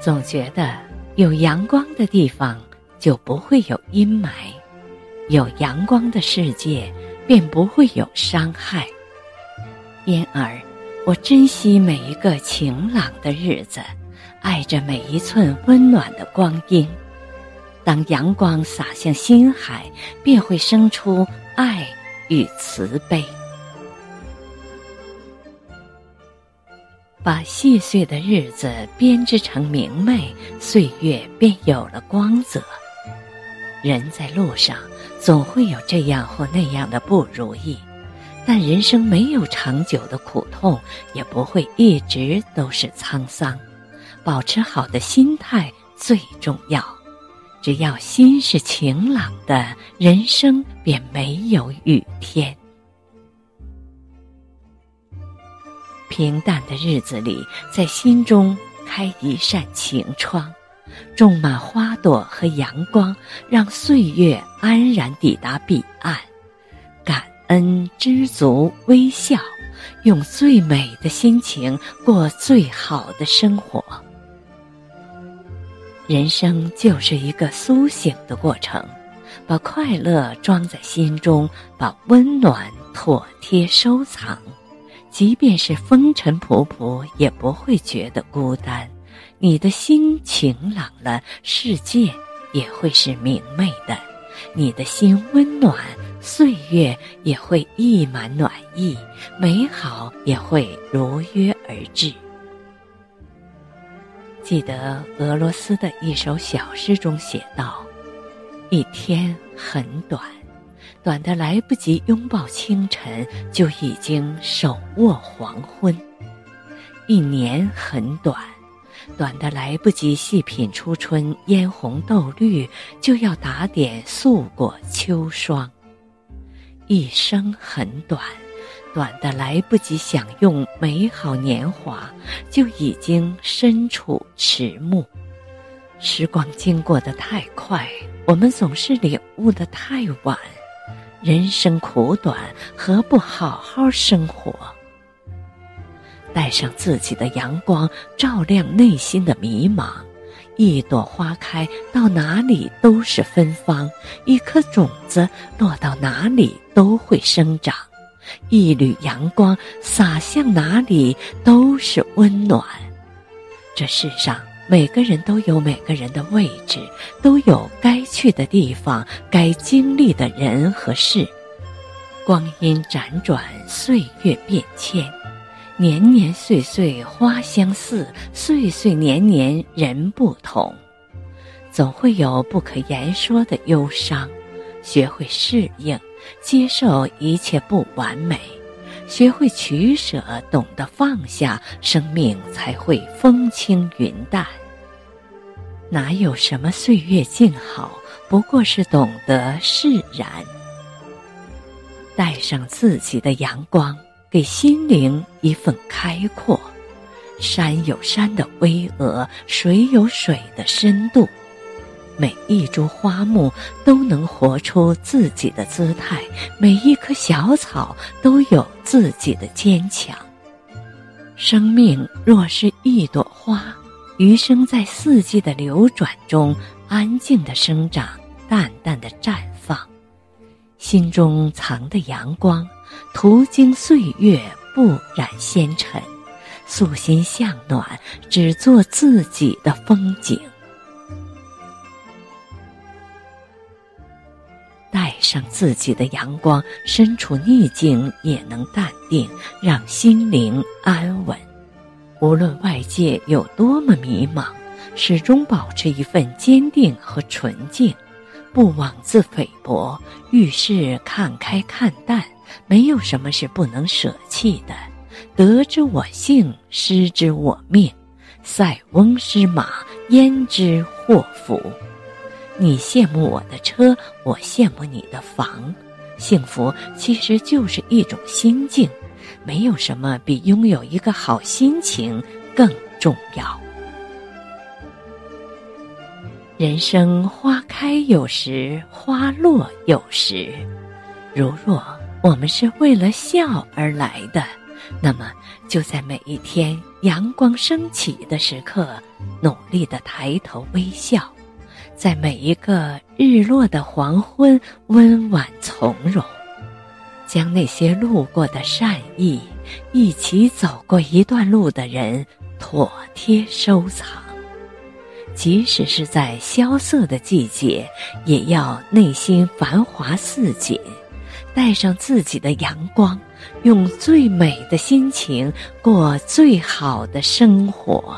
总觉得有阳光的地方就不会有阴霾，有阳光的世界便不会有伤害。因而，我珍惜每一个晴朗的日子，爱着每一寸温暖的光阴。当阳光洒向心海，便会生出爱与慈悲。把细碎的日子编织成明媚，岁月便有了光泽。人在路上，总会有这样或那样的不如意，但人生没有长久的苦痛，也不会一直都是沧桑。保持好的心态最重要。只要心是晴朗的，人生便没有雨天。平淡的日子里，在心中开一扇晴窗，种满花朵和阳光，让岁月安然抵达彼岸。感恩、知足、微笑，用最美的心情过最好的生活。人生就是一个苏醒的过程，把快乐装在心中，把温暖妥帖收藏。即便是风尘仆仆，也不会觉得孤单。你的心晴朗了，世界也会是明媚的；你的心温暖，岁月也会溢满暖意，美好也会如约而至。记得俄罗斯的一首小诗中写道：“一天很短。”短的来不及拥抱清晨，就已经手握黄昏；一年很短，短的来不及细品初春嫣红豆绿，就要打点素裹秋霜；一生很短，短的来不及享用美好年华，就已经身处迟暮。时光经过的太快，我们总是领悟的太晚。人生苦短，何不好好生活？带上自己的阳光，照亮内心的迷茫。一朵花开到哪里都是芬芳，一颗种子落到哪里都会生长，一缕阳光洒向哪里都是温暖。这世上。每个人都有每个人的位置，都有该去的地方，该经历的人和事。光阴辗转，岁月变迁，年年岁岁花相似，岁岁年年人不同。总会有不可言说的忧伤，学会适应，接受一切不完美。学会取舍，懂得放下，生命才会风轻云淡。哪有什么岁月静好，不过是懂得释然。带上自己的阳光，给心灵一份开阔。山有山的巍峨，水有水的深度。每一株花木都能活出自己的姿态，每一棵小草都有自己的坚强。生命若是一朵花，余生在四季的流转中，安静的生长，淡淡的绽放。心中藏的阳光，途经岁月不染纤尘，素心向暖，只做自己的风景。上自己的阳光，身处逆境也能淡定，让心灵安稳。无论外界有多么迷茫，始终保持一份坚定和纯净，不妄自菲薄，遇事看开看淡。没有什么是不能舍弃的。得之我幸，失之我命。塞翁失马，焉知祸福？你羡慕我的车，我羡慕你的房。幸福其实就是一种心境，没有什么比拥有一个好心情更重要。人生花开有时，花落有时。如若我们是为了笑而来的，那么就在每一天阳光升起的时刻，努力的抬头微笑；在每一个日落的黄昏，温婉从容。将那些路过的善意，一起走过一段路的人，妥帖收藏。即使是在萧瑟的季节，也要内心繁华似锦，带上自己的阳光，用最美的心情过最好的生活。